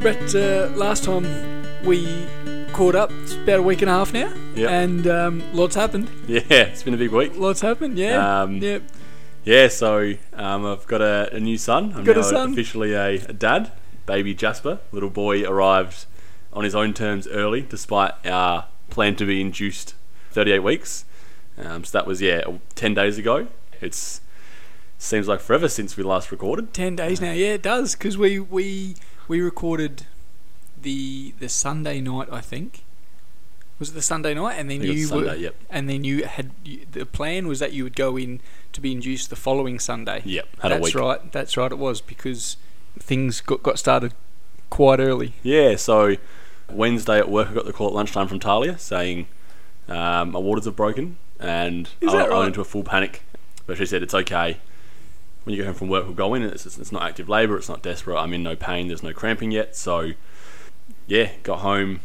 Brett, uh, last time we caught up, it's about a week and a half now, Yep. and um, lots happened. Yeah, it's been a big week. Lots happened, yeah. Um, yep. Yeah, so um, I've got a, a new son. I'm Got a son? officially a, a dad. Baby Jasper, little boy, arrived on his own terms early, despite our plan to be induced 38 weeks. Um, so that was yeah, 10 days ago. It's seems like forever since we last recorded. Ten days now, yeah, it does, because we, we we recorded the the Sunday night, I think. Was it the Sunday night? And then I think it you was were, yep. and then you had you, the plan was that you would go in to be induced the following Sunday. Yep, had That's right. That's right. It was because things got got started quite early. Yeah, so Wednesday at work, I got the call at lunchtime from Talia saying um, my waters have broken, and I, I right? went into a full panic. But she said it's okay. When you go home from work, we'll go in. It's, it's not active labour. It's not desperate. I'm in no pain. There's no cramping yet. So, yeah, got home.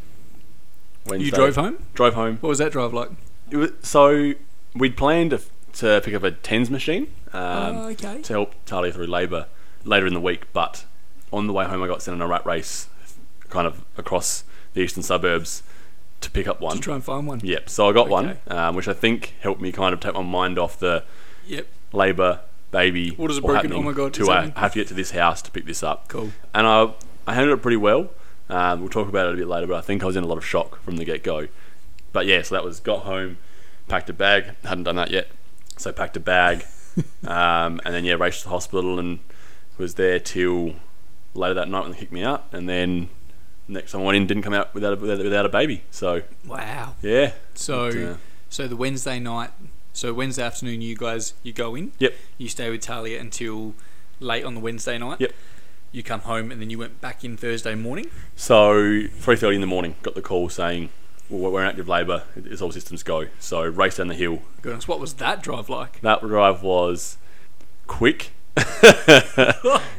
Wednesday. You drove home. Drove home. What was that drive like? It was, so we'd planned to, to pick up a tens machine um, oh, okay. to help Talia through labour later in the week. But on the way home, I got sent on a rat race, kind of across the eastern suburbs, to pick up one. To try and find one. Yep. So I got one, um, which I think helped me kind of take my mind off the Yep. labour, baby. What is it broken? Oh my God, To uh, have to get to this house to pick this up, Cool. and I I handled it pretty well. Um, we'll talk about it a bit later, but I think I was in a lot of shock from the get go. But yeah, so that was got home, packed a bag. Hadn't done that yet, so packed a bag, um, and then yeah, raced to the hospital and was there till later that night when they kicked me out, and then next time I went in didn't come out without a, without, a baby. So Wow. yeah, So But, uh, so the Wednesday night, so Wednesday afternoon, you guys you go in. Yep. You stay with Talia until late on the Wednesday night. Yep. You come home and then you went back in Thursday morning. So three thirty in the morning, got the call saying well, we're in active labour. It's all systems go. So race down the hill. Goodness, what was that drive like? That drive was quick,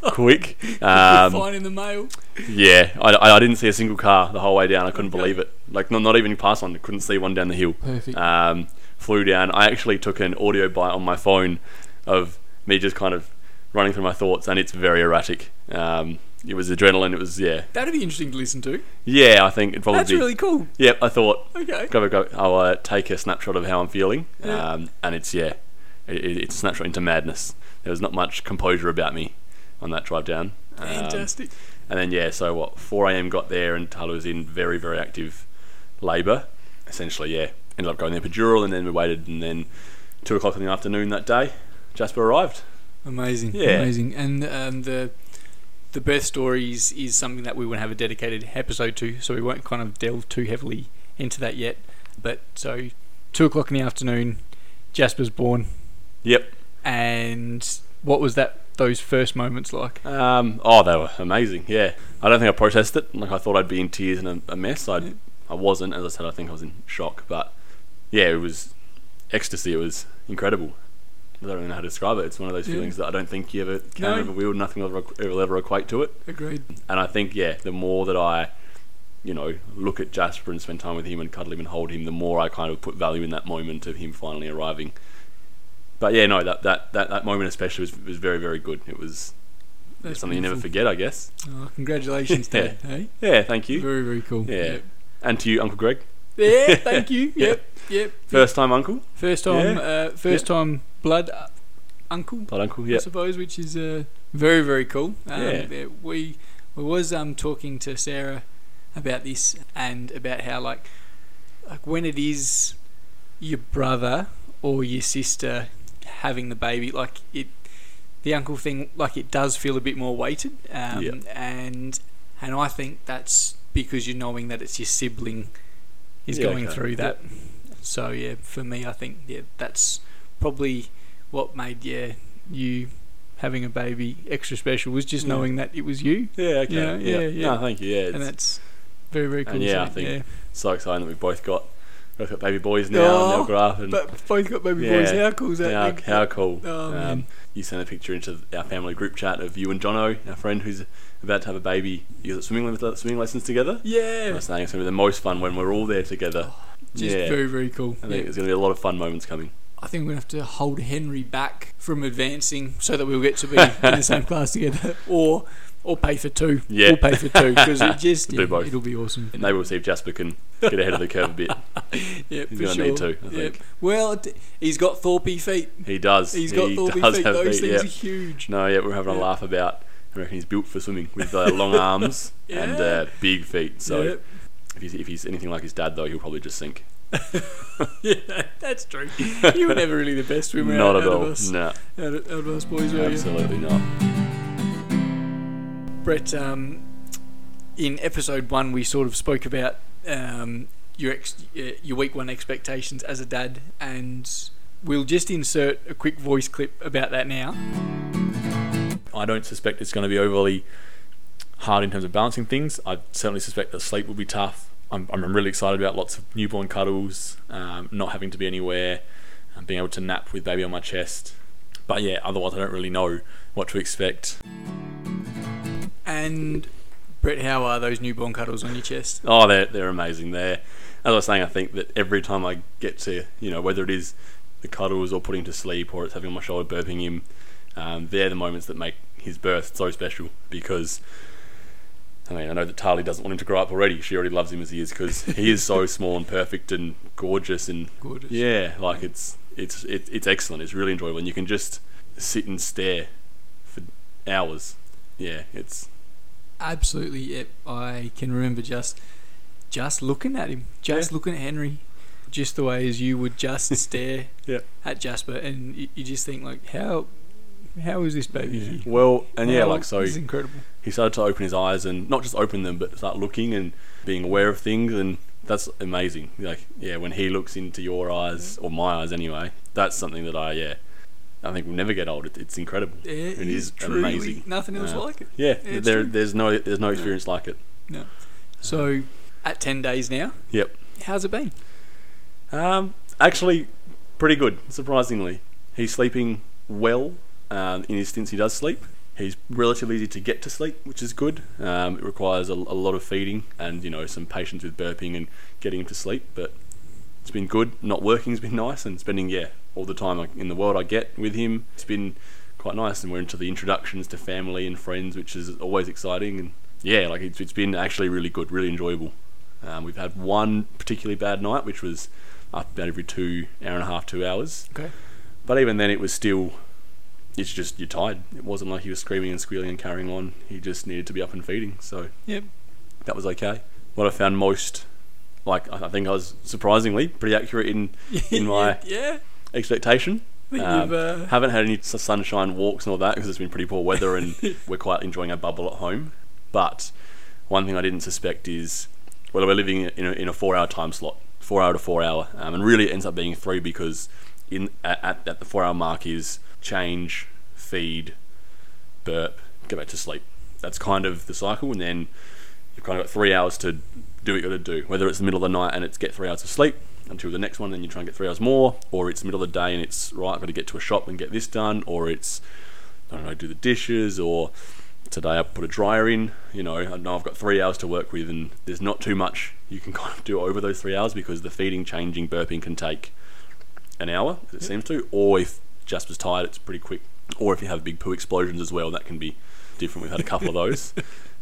quick. Um, Fine in the mail. yeah, I, I didn't see a single car the whole way down. I couldn't believe it. Like not not even past one. I couldn't see one down the hill. Perfect. Um, flew down. I actually took an audio bite on my phone of me just kind of running through my thoughts, and it's very erratic. Um, it was adrenaline. It was yeah, That'd be interesting to listen to. yeah. I think it probably. That's really cool. Yep, I thought Okay. go go. I'll uh, take a snapshot of how I'm feeling, Yeah. um, and it's yeah, it, it- it's a snapshot into madness. There was not much composure about me on that drive down. Um, Fantastic. and then yeah, so what? 4 a.m. got there, and Talia was in very very active labour. Essentially, yeah, ended up going the epidural, and then we waited, and then two o'clock in the afternoon that day, Jasper arrived. Amazing. Yeah. Amazing. And um, the the birth stories is something that we want to have a dedicated episode to, so we won't kind of delve too heavily into that yet. But so two o'clock in the afternoon, Jasper's born, Yep. and what was that? Those first moments like? Um, oh, they were amazing. Yeah, I don't think I processed it. Like I thought I'd be in tears and a, a mess. I. I wasn't. As I said, I think I was in shock. But yeah, it was ecstasy. It was incredible. I don't even know how to describe it. It's one of those Yeah. feelings that I don't think you ever can No. ever wield. Nothing will ever, ever, ever equate to it. Agreed. And I think yeah, the more that I, you know, look at Jasper and spend time with him and cuddle him and hold him, the more I kind of put value in that moment of him finally arriving. But yeah, no, that that, that, that moment especially was, was very very good. It was That's something you never forget, I guess. Oh, congratulations, Yeah. Dad. Hey, Yeah, thank you. very very cool. Yeah. Yep. And to you, Uncle Greg. Yeah, thank you. Yep, yep. First time uncle? First time, Yeah. uh, first time blood uh, uncle. Blood uncle, yeah. I suppose, which is uh, very very cool. Um, Yeah. We we was um talking to Sarah about this and about how like like when it is your brother or your sister having the baby, like it the uncle thing, like it does feel a bit more weighted. Um, Yeah. And and I think that's because you're knowing that it's your sibling is Yeah, going okay. through that. So yeah, for me, I think yeah, that's probably what made yeah you having a baby extra special was just Yeah. knowing that it was you, Yeah, okay. Yeah, yeah, yeah. No, thank you. Yeah, and that's very very cool. And yeah, I think- yeah, so exciting that we both got Both got baby boys now, and they'll Oh, grow up. And But both got baby Yeah. boys. How cool is that? how, thing? how cool. Oh, um, you sent a picture into our family group chat of you and Jono, our friend who's about to have a baby. You got swimming, swimming lessons together? Yeah. I was saying it's going to be the most fun when we're all there together. Just yeah. very, very cool. I think there's going to be a lot of fun moments coming. I think we're going to have to hold Henry back from advancing so that we'll get to be in the same class together. Or or pay for two. Yeah. We'll pay for two because it just Do yeah, it'll be awesome. And Maybe we'll see if Jasper can get ahead of the curve a bit. Yeah, He's for gonna sure. need to, I Yeah. think. Well, he's got Thorpe feet. He does. He's got he Thorpe does feet. Those feet, things yeah. are huge. No, yeah, we're having a laugh about. I reckon he's built for swimming with uh, long arms and uh, big feet. So if, he's, if he's anything like his dad, though, he'll probably just sink. yeah, that's true. You were never really the best swimmer Not out, at out all. of us. No, Out of, out of us boys, were you? absolutely not. Brett, um, in episode one, we sort of spoke about um, your ex- uh, your week one expectations as a dad, and we'll just insert a quick voice clip about that now. I don't suspect it's going to be overly hard in terms of balancing things. I certainly suspect that sleep will be tough. I'm, I'm really excited about lots of newborn cuddles, um, not having to be anywhere, and being able to nap with baby on my chest. But yeah, otherwise I don't really know what to expect. And Brett, how are those newborn cuddles on your chest? Oh, they're they're amazing. They're as I was saying, I think that every time I get to you know whether it is the cuddles or putting him to sleep or it's having on my shoulder burping him, um, they're the moments that make his birth so special because. I mean, I know that Tali doesn't want him to grow up already. She already loves him as he is because he is so small and perfect and gorgeous and Gorgeous. yeah, like it's it's it, it's excellent. It's really enjoyable, and you can just sit and stare for hours. Yeah, it's Absolutely, yep. I can remember just just looking at him, just Yeah. looking at Henry, just the way as you would just stare Yeah. at Jasper, and you, you just think like, how how is this baby here? well, and yeah, How- like so. this is incredible. He started to open his eyes and not just open them but start looking and being aware of things and that's amazing. Like yeah when he looks into your eyes or my eyes anyway that's something that i yeah i think we'll never get old. It, it's incredible. It it is is truly amazing. Nothing else Uh, like it. yeah, there, true. there's no there's no experience like it. No. So, at ten days now, Yep. How's it been? um actually pretty good surprisingly. He's sleeping well um, in his stints he does sleep He's relatively easy to get to sleep, which is good. Um, it requires a, a lot of feeding and you know some patience with burping and getting him to sleep, but it's been good. Not working's been nice, and spending yeah all the time in the world I get with him. It's been quite nice, and we're into the introductions to family and friends, which is always exciting. And yeah, like it's, it's been actually really good, really enjoyable. Um, we've had one particularly bad night, which was up about every two hour and a half, two hours. Okay. But even then, it was still. It's just you're tired. It wasn't like he was screaming and squealing and carrying on. He just needed to be up and feeding, so Yep. that was okay. What I found most, like I think I was surprisingly pretty accurate in In my- yeah. expectation. Um, uh, Haven't had any sunshine walks and all that because it's been pretty poor weather and we're quite enjoying our bubble at home. But one thing I didn't suspect is, well, we're living in a, in a four-hour time slot, four hour to four hour, um, and really it ends up being three because in at, at, at the four-hour mark is change, feed, burp, go back to sleep. That's kind of the cycle, and then you've kind of got three hours to do what you got to do. Whether it's the middle of the night and it's get three hours of sleep until the next one, then you try and get three hours more, or it's the middle of the day and it's right, I've got to get to a shop and get this done, or it's I don't know, do the dishes, or today I put a dryer in. You know, I know I've got three hours to work with, and there's not too much you can kind of do over those three hours because the feeding, changing, burping can take an hour, as it seems to, or if Jasper's tired, it's pretty quick. Or if you have big poo explosions as well, that can be different. We've had a couple of those,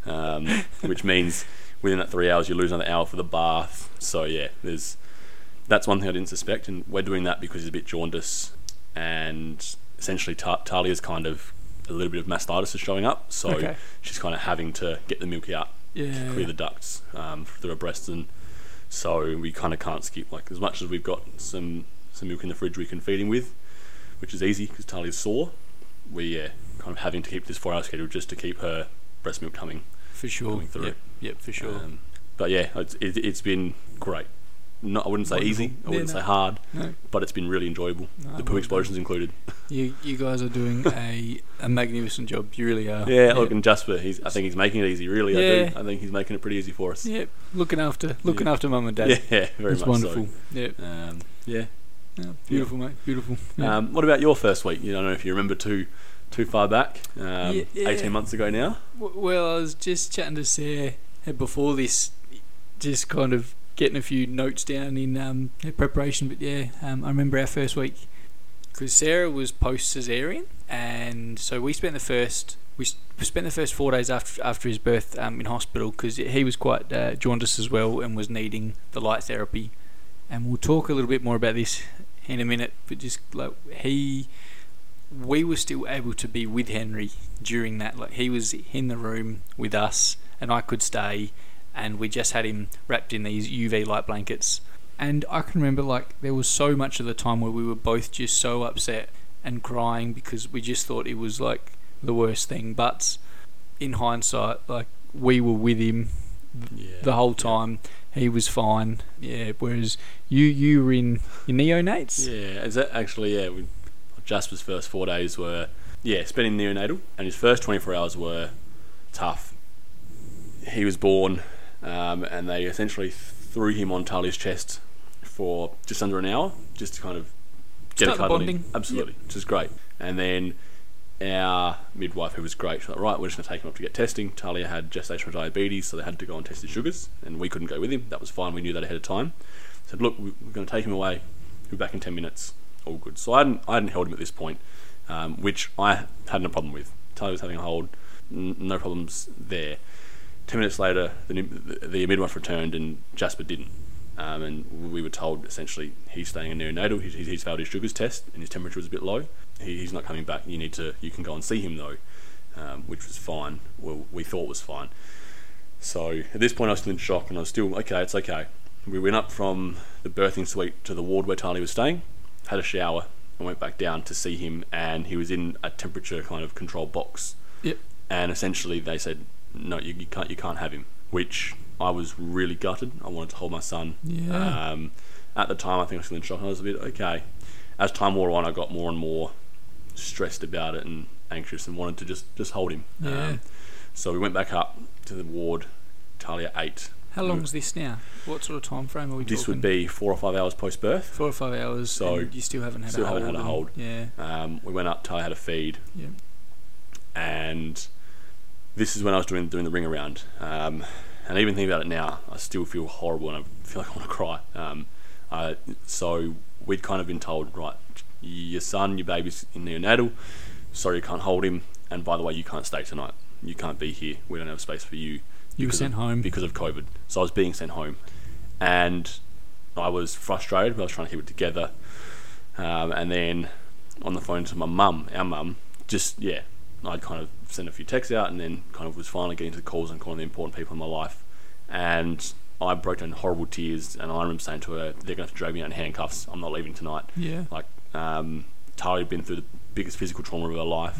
um, which means within that three hours you lose another hour for the bath. So yeah, there's that's one thing I didn't suspect, and we're doing that because he's a bit jaundice, and essentially Ta- Talia's kind of a little bit of mastitis is showing up, so Okay. she's kind of having to get the milk out yeah. clear the ducts um, through her breasts, and so we kind of can't skip. Like as much as we've got some some milk in the fridge we can feed him with, which is easy because Talia's sore. We yeah, kind of having to keep this four-hour schedule just to keep her breast milk coming. for sure. going through. Yep. Yep. For sure. Um, but yeah, it's, it, it's been great. not I wouldn't say easy, Wonderful. I wouldn't Yeah, say hard, No, but it's been really enjoyable. no, the poo explosions included. You you guys are doing a a magnificent job. You really are. Yeah, look, and Jasper, he's I think he's making it easy. Really, I Yeah. do. I think he's making it pretty easy for us. Yeah, looking after looking after mum and dad. Yeah, very it's much wonderful. Yeah. so. Um, yeah. Yeah, beautiful, mate. Beautiful. Yeah. Um, what about your first week? You don't know if you remember too too far back. Um, Yeah, yeah. Eighteen months ago now. W- well, I was just chatting to Sarah uh, before this, just kind of getting a few notes down in um, preparation. But yeah, um, I remember our first week because Sarah was post cesarean, and so we spent the first we, we spent the first four days after after his birth um, in hospital because he was quite uh, jaundiced as well and was needing the light therapy. And we'll talk a little bit more about this in a minute. But just like he, we were still able to be with Henry during that. Like he was in the room with us, and I could stay, and we just had him wrapped in these UV light blankets. And I can remember like there was so much of the time where we were both just so upset and crying because we just thought it was like the worst thing. But in hindsight, like we were with him Yeah. the whole time. He was fine. Yeah. Whereas you you were in your neonates. Yeah, is that actually yeah? We, Jasper's first four days were yeah spending neonatal, and his first twenty four hours were tough. He was born, um, and they essentially threw him on Talia's chest for just under an hour, just to kind of get Start a the cuddle in. bonding. Absolutely, which is great. And then our midwife, who was great, she was like, right, we're just going to take him up to get testing. Talia had gestational diabetes, so they had to go and test his sugars, and we couldn't go with him. That was fine. We knew that ahead of time. Said, look, we- we're going to take him away. He'll be back in ten minutes. All good. So I hadn't, I hadn't held him at this point, um, which I had no problem with. Talia was having a hold, n- no problems there. Ten minutes later, the, the, midwife returned, and Jasper didn't. Um, and we were told essentially he's staying in neonatal. He's failed his sugars test, and his temperature was a bit low. He, he's not coming back. You need to. You can go and see him though, um, which was fine. Well, we thought was fine. So at this point, I was still in shock, and I was still okay. It's okay. We went up from the birthing suite to the ward where Tali was staying, had a shower, and went back down to see him. And he was in a temperature kind of control box. Yep. And essentially, they said, "No, you, you can't. You can't have him." Which I was really gutted. I wanted to hold my son. Yeah. Um, at the time, I think I was still in shock. and I was a bit okay. As time wore on, I got more and more stressed about it and anxious, and wanted to just just hold him. Yeah. Um, so we went back up to the ward. Talia ate. How long's this now? What sort of time frame are we This talking? would be four or five hours post birth. four or five hours. So, and you still haven't had still a haven't hold. had a and- hold. Yeah. Um, we went up. Talia had a feed, Yeah. and this is when I was doing doing the ring around. Um, and even thinking about it now, I still feel horrible and I feel like I want to cry. Um, I, so we'd kind of been told, right, your son, your baby's in neonatal. Sorry, you can't hold him. And by the way, you can't stay tonight. You can't be here. We don't have space for you. You were sent of, home. because of COVID. So I was being sent home, and I was frustrated. But I was trying to keep it together. Um, and then on the phone to my mum, our mum, just yeah, I'd kind of sent a few texts out, and then kind of was finally getting to the calls and calling the important people in my life, and I broke down in horrible tears. And I remember saying to her, "They're going to have to drag me out in handcuffs. I'm not leaving tonight." Yeah. Like um, Talia had been through the biggest physical trauma of her life,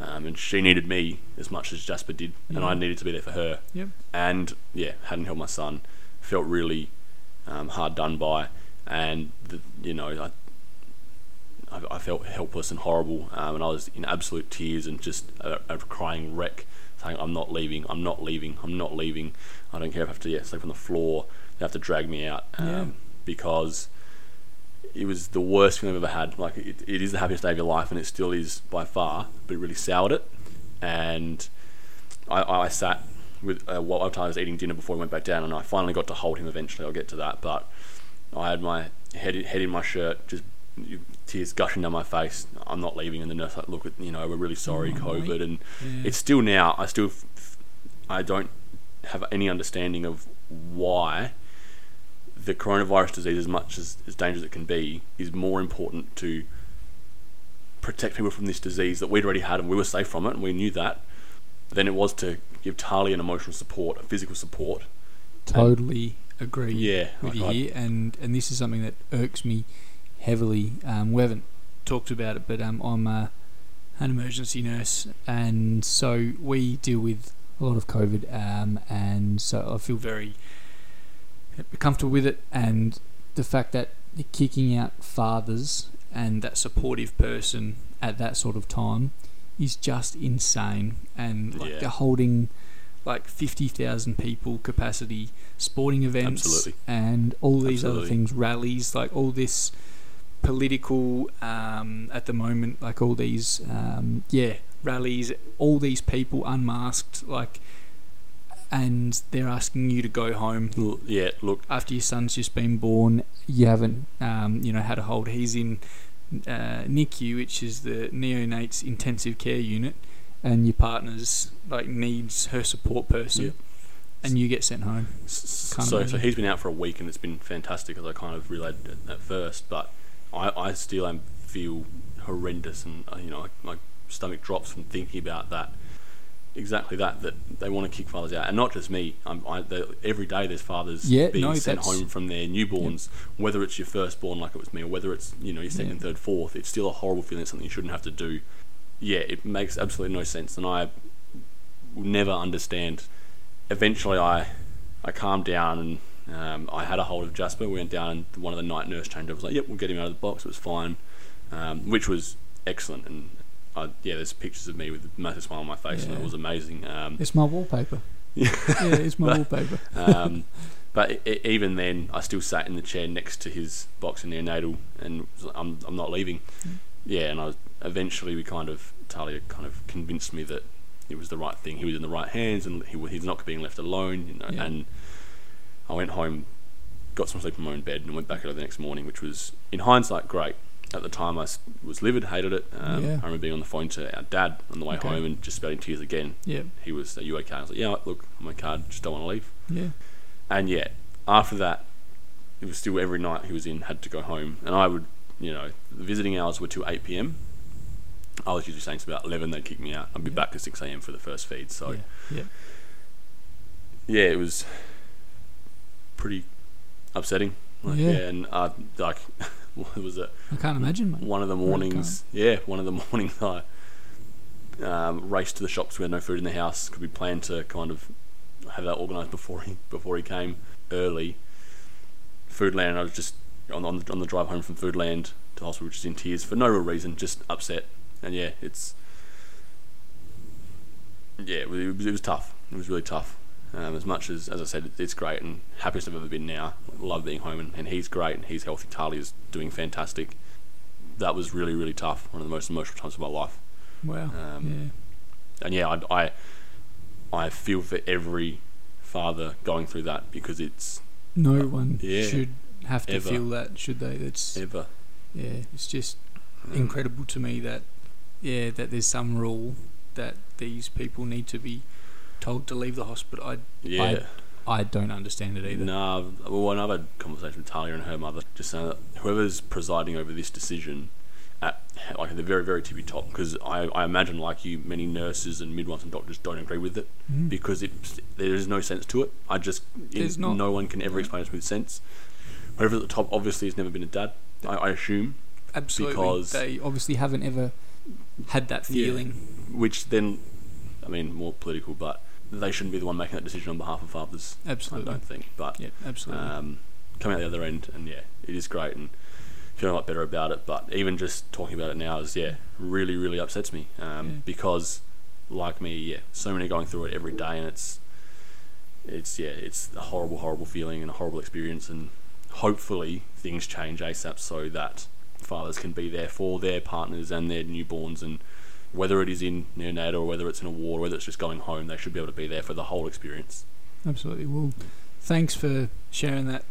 um, and she needed me as much as Jasper did, and I needed to be there for her. Yep. And yeah, hadn't held my son, felt really um, hard done by, and the, you know I, I, I felt helpless and horrible, um, and I was in absolute tears and just a, a crying wreck, saying, "I'm not leaving. I'm not leaving. I'm not leaving. I don't care if I have to yeah, sleep on the floor. They have to drag me out um, Yeah. because." It was the worst thing I've ever had. Like it, it is the happiest day of your life, and it still is by far. But it really soured it, and I, I sat with uh, while I was eating dinner before we went back down, and I finally got to hold him. Eventually, I'll get to that. But I had my head head in my shirt, just tears gushing down my face. I'm not leaving, and the nurse like, look, at you know, we're really sorry, Oh, COVID, mate. and Yeah. it's still now. I still, I don't have any understanding of why the coronavirus disease, as much as, as dangerous as it can be, is more important to protect people from this disease that we'd already had and we were safe from it and we knew that than it was to give Talia an emotional support, a physical support. Totally agree Yeah, with like you I- here, and and this is something that irks me heavily. Um, we haven't talked about it, but um, I'm uh, an emergency nurse, and so we deal with a lot of COVID, um, and so I feel very comfortable with it, and the fact that kicking out fathers and that supportive person at that sort of time is just insane, and like Yeah. they're holding like fifty thousand people capacity sporting events Absolutely. and all these other things, rallies, like all this political um, at the moment, like all these um, yeah rallies, all these people unmasked, like, and they're asking you to go home L- Yeah, look, after your son's just been born. You haven't um, you know had a hold. He's in uh, NICU, which is the neonates intensive care unit, and your partner's like needs her support person, Yeah. and you get sent home. So, so he's been out for a week and it's been fantastic as I kind of relayed at, first, but I, I still am feel horrendous and uh, you know like, my stomach drops from thinking about that. Exactly that that they want to kick fathers out, and not just me. I'm, I, every day there's fathers Yeah, being no, sent home from their newborns, whether it's your firstborn like it was me, or whether it's you know your second, Yeah. third, fourth. It's still a horrible feeling. It's something you shouldn't have to do. Yeah, it makes absolutely no sense, and I will never understand. Eventually, I I calmed down and um, I had a hold of Jasper. We went down and one of the night nurse changeovers was like, "Yep, we'll get him out of the box." It was fine, um, which was excellent. And I, yeah, there's pictures of me with a massive smile on my face, and it was amazing. Um, It's my wallpaper. Yeah. yeah, it's my wallpaper. um, but e- e- even then, I still sat in the chair next to his box in neonatal, and I'm I'm not leaving. Mm. Yeah, and I was, eventually we kind of Talia kind of convinced me that it was the right thing. He was in the right hands, and he he's not being left alone. You know, Yeah. and I went home, got some sleep in my own bed, and went back out the next morning, which was in hindsight great. At the time, I was livid, hated it. Um, Yeah. I remember being on the phone to our dad on the way Okay. home and just about in tears again. Yeah, He was, "Are you okay?" I was like, "Yeah, look, I'm okay. I just don't want to leave." yeah, And yeah, after that, it was still every night he was in had to go home, and I would, you know, the visiting hours were till eight p.m. I was usually saying it's about eleven. They'd kick me out. I'd be Yeah. back at six a.m. for the first feed. So yeah, yeah. yeah, it was pretty upsetting. Like, Yeah. yeah. and uh, like, what was it? I can't imagine, mate. One of the Really mornings, yeah, one of the mornings I um, raced to the shops. We had no food in the house. Could we plan to kind of have that organised before he before he came early? Foodland. I was just on on the, on the drive home from Foodland to hospital, just in tears for no real reason, just upset. And yeah, it's yeah, it was, it was tough. It was really tough. Um, as much as, as I said, it's great and happiest I've ever been now. Love being home and, and he's great and he's healthy. Talia's doing fantastic. That was really, really tough. One of the most emotional times of my life. Wow. Um, And yeah, I, I, I feel for every father going through that because it's yeah. No one yeah. should have to Ever. feel that, should they? That's ever. yeah. It's just um, incredible to me that yeah that there's some rule that these people need to be told to leave the hospital. I Yeah. I don't understand it either. Nah, well, had conversation with Talia and her mother, just saying that whoever's presiding over this decision, at like at the very, very tippy top, because I, I imagine, like you, many nurses and midwives and doctors don't agree with it Mm. because it there is no sense to it. I just it- not. no one can ever No. explain it with sense. Whoever at the top obviously has never been a dad. I, I assume, Absolutely, because- they obviously haven't ever had that Yeah. feeling. which then, I mean, more political, but they shouldn't be the one making that decision on behalf of fathers. Absolutely. I don't think, but Yeah, absolutely. um, coming out the other end, and yeah, it is great and feeling a lot better about it. But even just talking about it now is yeah, really, really upsets me um, Yeah. because, like me, yeah, so many going through it every day, and it's it's yeah, it's a horrible, horrible feeling and a horrible experience, and hopefully things change ASAP so that fathers can be there for their partners and their newborns and. Whether it is in neonatal or whether it's in a ward, or whether it's just going home, they should be able to be there for the whole experience. absolutely. Well, thanks for sharing that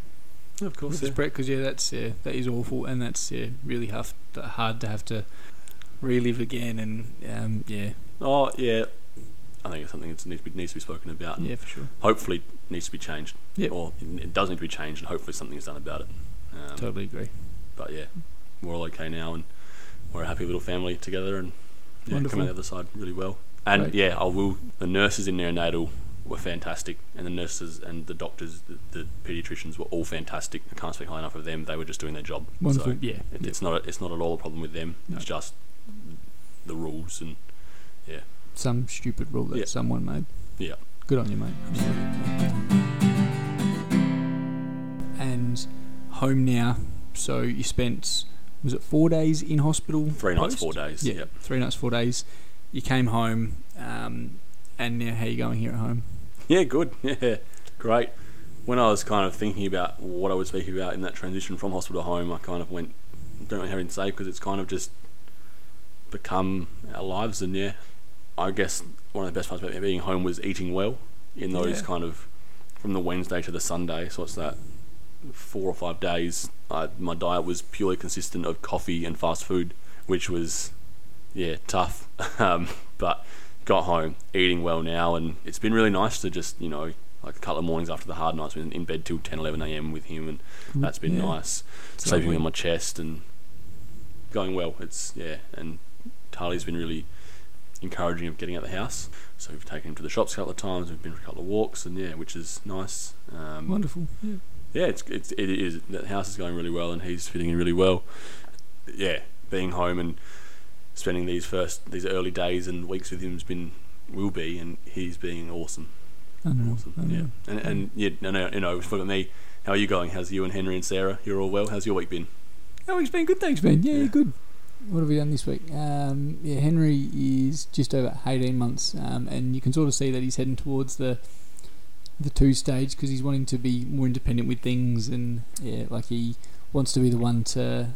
Of with us, Brett. Because yeah, that's yeah, that is awful, and that's yeah, really hard, hard to have to relive again. And um, yeah, Oh yeah, I think it's something that needs to be, needs to be spoken about. and yeah, for sure. Hopefully, needs to be changed. Yep. Or it, it does need to be changed, and hopefully something is done about it. Um, Totally agree. But yeah, we're all okay now, and we're a happy little family together, and yeah, Wonderful. coming out the other side really well. And Great. yeah, I will. The nurses in neonatal were fantastic, and the nurses and the doctors, the, the pediatricians were all fantastic. I can't speak high enough of them. They were just doing their job. Wonderful. So yeah, it, it's not. A, it's not at all a problem with them. No. It's just the rules and yeah, some stupid rule that Yeah. someone made. Yeah. Good on you, mate. Absolutely. And home now. So you spent was it four days in hospital? Three nights, post? four days. Yeah, Yep. three nights, four days. You came home, um, and now how you going here at home? Yeah, good. Yeah, great. When I was kind of thinking about what I would speak about in that transition from hospital to home, I kind of went, don't really have anything to say because it's kind of just become our lives. And yeah, I guess one of the best parts about being home was eating well in those Yeah. kind of from the Wednesday to the Sunday. So it's that four or five days. I, my diet was purely consistent of coffee and fast food, which was yeah tough. um, but got home eating well now, and it's been really nice to just you know like a couple of mornings after the hard nights, been in bed till 10, 11 a.m. with him, and that's been Yeah. nice. It's Sleeping lovely. on my chest and going well. It's yeah, and Tali's been really encouraging of getting out the house. So we've taken him to the shops a couple of times. We've been for a couple of walks, and yeah, which is nice. Um, Wonderful. Yeah. Yeah, it's, it's it is. The house is going really well, and he's fitting in really well. Yeah, being home and spending these first these early days and weeks with him has been will be, and he's being awesome. Awesome. Yeah, and and yeah, no, no, you know, for me, how are you going? How's you and Henry and Sarah? You're all well. How's your week been? Oh, it's been good, thanks, Ben. Yeah, Yeah. good. What have we done this week? Um, yeah, Henry is just over 18 months, um, and you can sort of see that he's heading towards the the two stage because he's wanting to be more independent with things, and yeah, like he wants to be the one to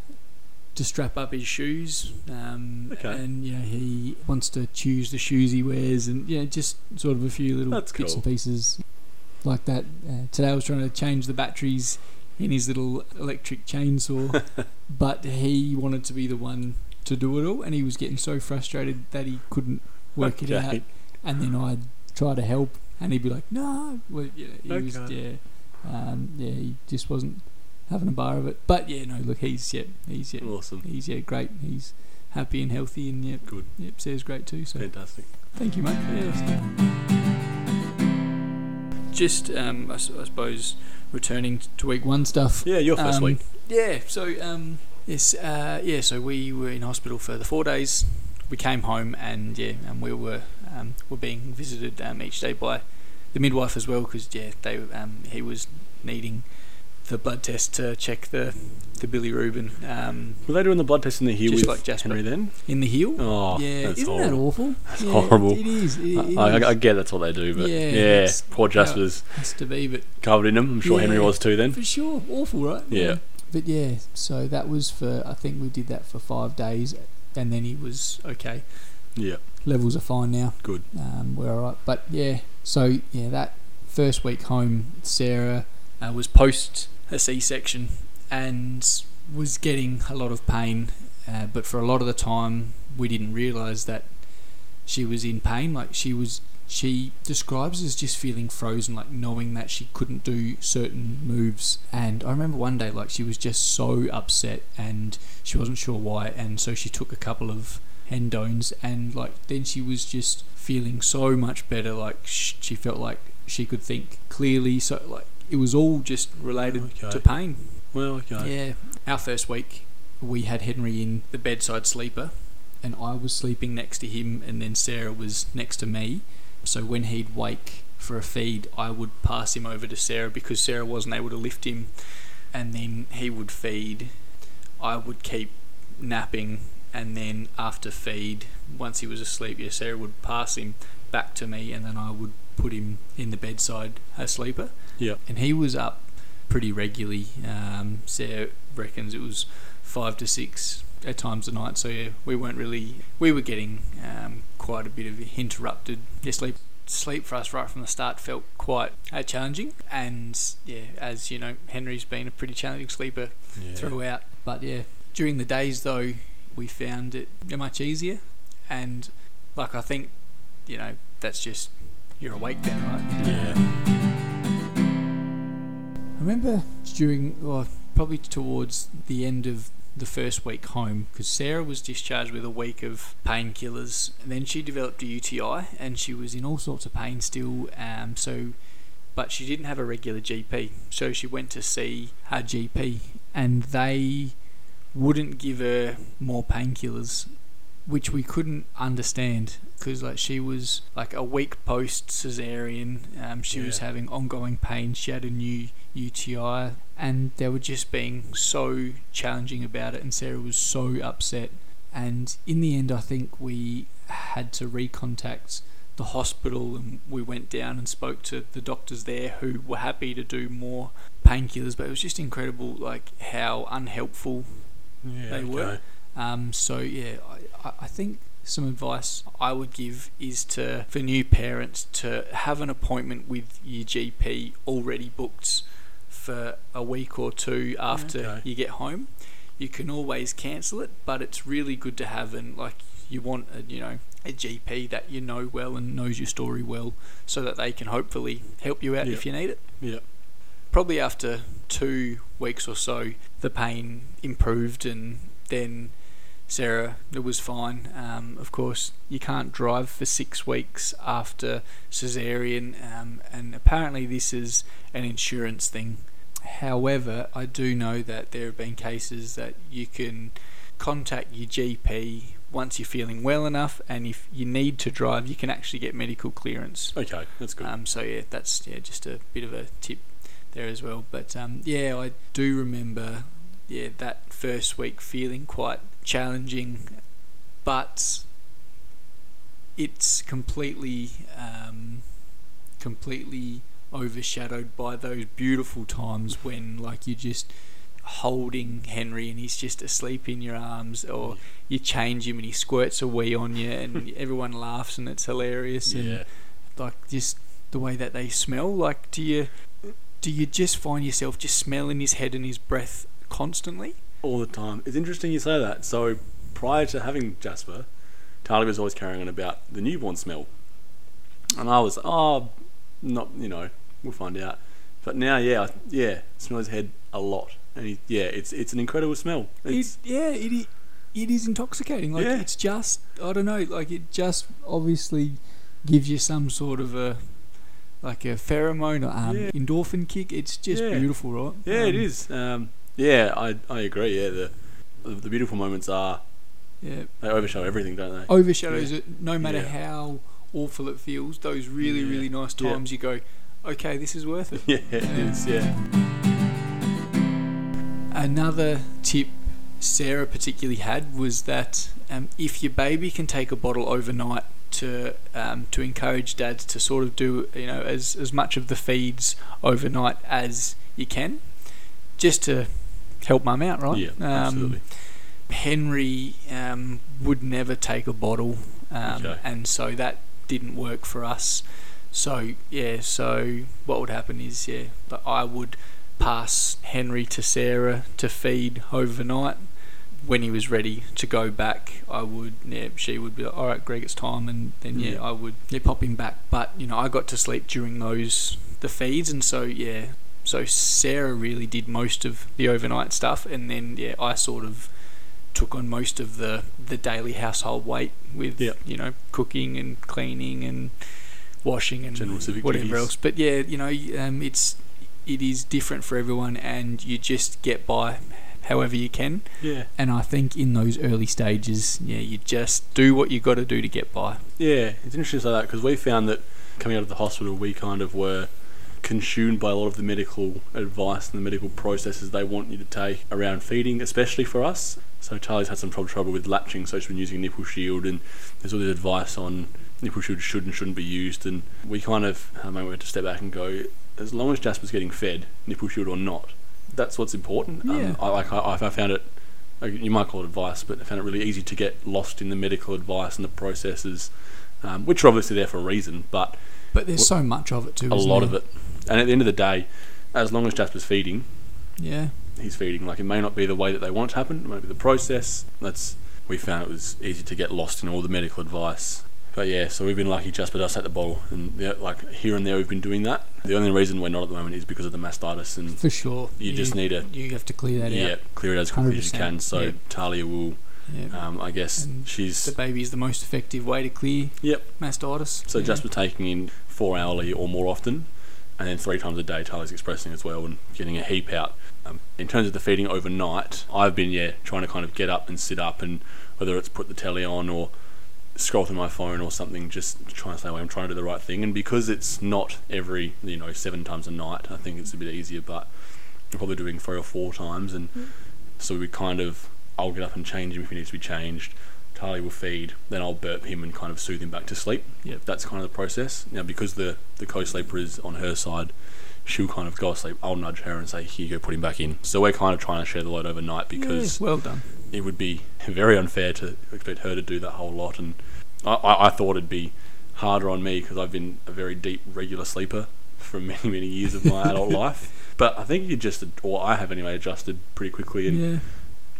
to strap up his shoes, um, Okay. and yeah, he wants to choose the shoes he wears, and yeah, just sort of a few little That's bits and pieces like that. Uh, today I was trying to change the batteries in his little electric chainsaw, but he wanted to be the one to do it all, and he was getting so frustrated that he couldn't work it out. And then I'd try to help, and he'd be like, "No," well, yeah, he was, yeah, um, yeah, he just wasn't having a bar of it. But yeah, no, look, he's yeah, he's yeah, Awesome. he's yeah, great. He's happy and healthy, and yeah, Good. Yep, Sarah's great too. So Fantastic. thank you, mate. Yeah. Just, um, I, I suppose, returning to week one stuff. Yeah, your first Um, week. Yeah, so um, yes, uh, yeah, so we were in hospital for the four days. We came home and yeah, and we were um, were being visited um, each day by the midwife as well because yeah, they um, he was needing the blood test to check the the bilirubin um, Were they doing the blood test in the heel just with like Jasper. Henry then? in the heel. Oh, yeah, that's isn't horrible. that awful? That's Yeah, horrible. It is. It, it I, is. I, I get that's what they do, but Yeah, yeah, poor Jasper's has to be, but covered in them. I'm sure Henry was too then. for sure, awful, right? Yeah. But yeah, so that was for I think we did that for five days, and then he was okay. Yeah, Levels are fine now. good. Um, we're alright. But yeah, so yeah, that first week home, Sarah uh, was post a C-section and was getting a lot of pain, uh, but for a lot of the time we didn't realise that she was in pain. Like she was, she describes as just feeling frozen, like knowing that she couldn't do certain moves. And I remember one day, like she was just so upset and she wasn't sure why, and so she took a couple of Endones and like then she was just feeling so much better. Like she felt like she could think clearly. So like it was all just related Okay. to pain. Well, okay. Yeah. Our first week, we had Henry in the bedside sleeper, and I was sleeping next to him, and then Sarah was next to me. So when he'd wake for a feed, I would pass him over to Sarah because Sarah wasn't able to lift him, and then he would feed. I would keep napping, and then after feed, once he was asleep, yeah, Sarah would pass him back to me, and then I would put him in the bedside sleeper. Yeah. And he was up pretty regularly. Um, Sarah reckons it was five to six at times a night. So yeah, we weren't really we were getting um, quite a bit of interrupted yeah, sleep. Sleep for us right from the start felt quite uh, challenging, and yeah, as you know, Henry's been a pretty challenging sleeper Yeah. throughout. But yeah, during the days though, we found it much easier, and like I think, you know, that's just you're awake then, right? Yeah. I remember during, well, probably towards the end of the first week home, because Sarah was discharged with a week of painkillers, and then she developed a UTI, and she was in all sorts of pain still. Um, so, but she didn't have a regular GP, so she went to see her GP, and they wouldn't give her more painkillers which we couldn't understand because like she was like a week post cesarean. Um, she was having ongoing pain. She had a new UTI, and they were just being so challenging about it. And Sarah was so upset. And in the end, I think we had to recontact the hospital, and we went down and spoke to the doctors there, who were happy to do more painkillers. But it was just incredible, like how unhelpful Yeah, They were. um, so yeah, I, I- I think some advice I would give is to for new parents to have an appointment with your GP already booked for a week or two after Okay. you get home. You can always cancel it, but it's really good to have and like you want a you know a GP that you know well and knows your story well, so that they can hopefully help you out Yep. if you need it Yeah. Probably after two weeks or so, the pain improved, and then Sarah it was fine. Um, of course, you can't drive for six weeks after cesarean, um, and apparently this is an insurance thing. However, I do know that there have been cases that you can contact your GP once you're feeling well enough, and if you need to drive, you can actually get medical clearance. Okay, that's good. Um, so yeah, that's yeah just a bit of a tip there as well. But um, yeah, I do remember yeah that first week feeling quite challenging, but it's completely um, completely overshadowed by those beautiful times when like you are just holding Henry and he's just asleep in your arms or you change him and he squirts a wee on you and everyone laughs and it's hilarious and yeah. like just the way that they smell like do you do you just find yourself just smelling his head and his breath constantly all the time. It's interesting you say that. So prior to having Jasper, Talia was always carrying on about the newborn smell, and I was oh, not you know we'll find out. But now, yeah, yeah, smell his head a lot, and he, yeah, it's it's an incredible smell. it, yeah it it is intoxicating like Yeah. it's just i don't know like it just obviously gives you some sort of a like a pheromone or um, Yeah. endorphin kick it's just Yeah. beautiful right yeah, it Um, is. Um, yeah, I I agree. Yeah, the the, beautiful moments are yeah they overshadow everything, don't they? overshadows it no matter Yeah. how awful it feels those really Yeah. really nice Yeah. times you go okay this is worth it Yeah, it is. Yeah. Another tip Sarah particularly had was that um, if your baby can take a bottle overnight to um, to encourage dads to sort of do you know as as much of the feeds overnight as you can, just to help mum out, right? Yeah, Um, absolutely. Henry um, would never take a bottle, um, Okay. and so that didn't work for us. So yeah, so what would happen is yeah, that I would pass Henry to Sarah to feed overnight. When he was ready to go back, I would yeah, she would be like, all right, Greg, it's time, and then yeah, Yeah. I would yeah, pop him back. But you know, I got to sleep during those the feeds, and so yeah, so Sarah really did most of the overnight stuff, and then yeah, I sort of took on most of the the daily household weight with Yep. you know cooking and cleaning and washing and whatever duties. else. But yeah, you know, um, it's it is different for everyone, and you just get by however you can. Yeah. And I think in those early stages, yeah, you just do what you got to do to get by. Yeah, it's interesting to say that because we found that coming out of the hospital, we kind of were consumed by a lot of the medical advice and the medical processes they want you to take around feeding, especially for us. So Tali's had some trouble, trouble with latching, so she's been using a nipple shield, and there's all this advice on nipple shield should and shouldn't be used. And we kind of, I mean, we had to step back and go, as long as Jasper's getting fed, nipple shield or not, that's what's important. Yeah. Um, I, like, I, I found it you might call it advice, but I found it really easy to get lost in the medical advice and the processes, um, which are obviously there for a reason, but But there's so much of it too. a lot there? of it. And at the end of the day, as long as Jasper's feeding, Yeah. he's feeding. Like it may not be the way that they want it to happen, it might be the process. That's we found it was easy to get lost in all the medical advice. But yeah, so we've been lucky. Jasper does take the ball, and yeah, like here and there we've been doing that. The only reason we're not at the moment is because of the mastitis, and For sure. You just need to- You have to clear that out. yeah, out. clear it as quickly as you can. So yeah. Talia will, Yeah. um, I guess And she's the baby is the most effective way to clear Yep. mastitis. So yeah. Jasper taking in four hourly or more often, and then three times a day Talia's expressing as well and getting a heap out. Um, in terms of the feeding overnight, I've been yeah trying to kind of get up and sit up and whether it's put the telly on or scroll through my phone or something, just trying to say, well, I'm trying to do the right thing. And because it's not every, you know, seven times a night, I think it's a bit easier, but we're probably doing three or four times. And mm-hmm. so we kind of, I'll get up and change him if he needs to be changed. Tali will feed, then I'll burp him and kind of soothe him back to sleep. Yep. That's kind of the process. Now, because the, the co-sleeper is on her side, she'll kind of go to sleep. I'll nudge her and say, here you go, put him back in. So we're kind of trying to share the load overnight because Yeah, well done. it would be very unfair to expect her to do that whole lot. And I, I, I thought it'd be harder on me because I've been a very deep regular sleeper for many, many years of my adult life. But I think you just, or I have anyway, adjusted pretty quickly. And Yeah.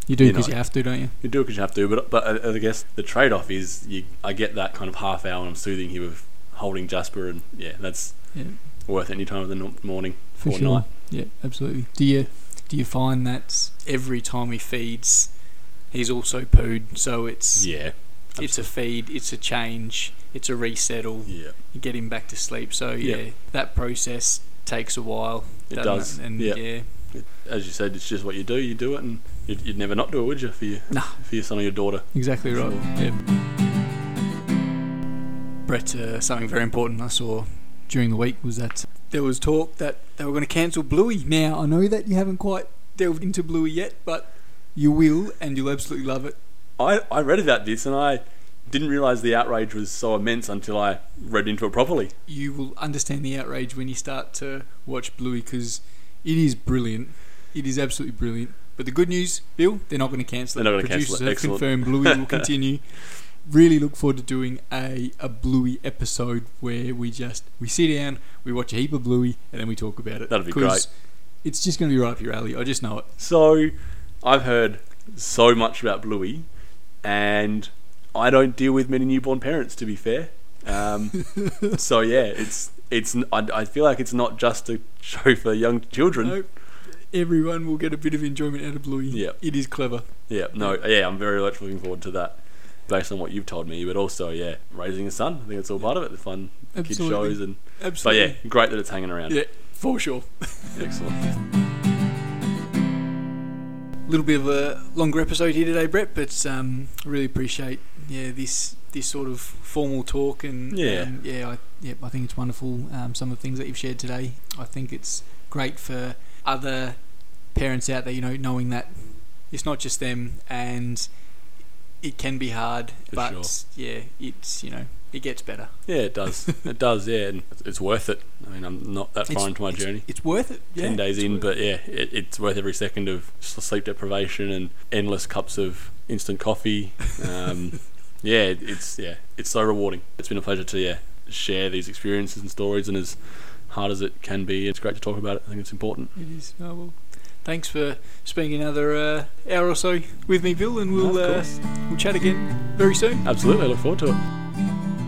You do You because know. you have to, don't you? you do it because you have to. But but I, I guess the trade off is you, I get that kind of half hour and I'm soothing him with holding Jasper, and yeah, that's Yeah. worth any time of the morning For or sure. night. Yeah, absolutely. Do you do you find that every time he feeds, he's also pooed? So it's Yeah, it's a feed, it's a change, it's a resettle. yeah, You get him back to sleep. So yeah, Yeah. that process takes a while. It does, And yeah. yeah, It- as you said, it's just what you do. You do it, and you'd, you'd never not do it, would you? For your Nah. for your son or your daughter. exactly right. Sure. Yeah. Brett, uh, something very important I saw during the week was that there was talk that they were going to cancel Bluey. Now I know that you haven't quite delved into Bluey yet, but you will, and you'll absolutely love it. I, I read about this and I didn't realise the outrage was so immense until I read into it properly. You will understand the outrage when you start to watch Bluey because it is brilliant. It is absolutely brilliant. But the good news, Bill, they're not going to cancel it. They're not gonna Producers cancel it. have Excellent. confirmed Bluey will continue. Really look forward to doing a, a Bluey episode where we just we sit down, we watch a heap of Bluey, and then we talk about it. That'd be 'Cause It's just going to be right up your alley. I just know it. So I've heard so much about Bluey, and I don't deal with many newborn parents. To be fair, um, so yeah, it's it's. I, I feel like it's not just a show for young children. No, everyone will get a bit of enjoyment out of Bluey. Yeah. It is clever. Yeah, no, yeah, I'm very much looking forward to that. Based on what you've told me, but also, yeah, raising a son. I think it's all part of it. The fun kid shows and. Absolutely. But yeah, great that it's hanging around. Yeah, for sure. Excellent. little bit of a longer episode here today, Brett, but um, I really appreciate yeah this this sort of formal talk and Yeah. yeah I yeah I think it's wonderful um, some of the things that you've shared today. I think it's great for other parents out there, you know, knowing that it's not just them and it can be hard, For but sure. yeah, it's you know it gets better. Yeah, it does. it does. Yeah, and it's worth it. I mean, I'm not that far It's- into my it's- journey. It's worth it. Yeah, Ten days in, but yeah, it, it's worth every second of sleep deprivation and endless cups of instant coffee. Um, yeah, it's yeah, it's so rewarding. It's been a pleasure to yeah share these experiences and stories, and as hard as it can be, it's great to talk about it. I think it's important. It is. Oh well. Thanks for spending another uh, hour or so with me, Bill, and we'll uh, we'll chat again very soon. Absolutely, I look forward to it.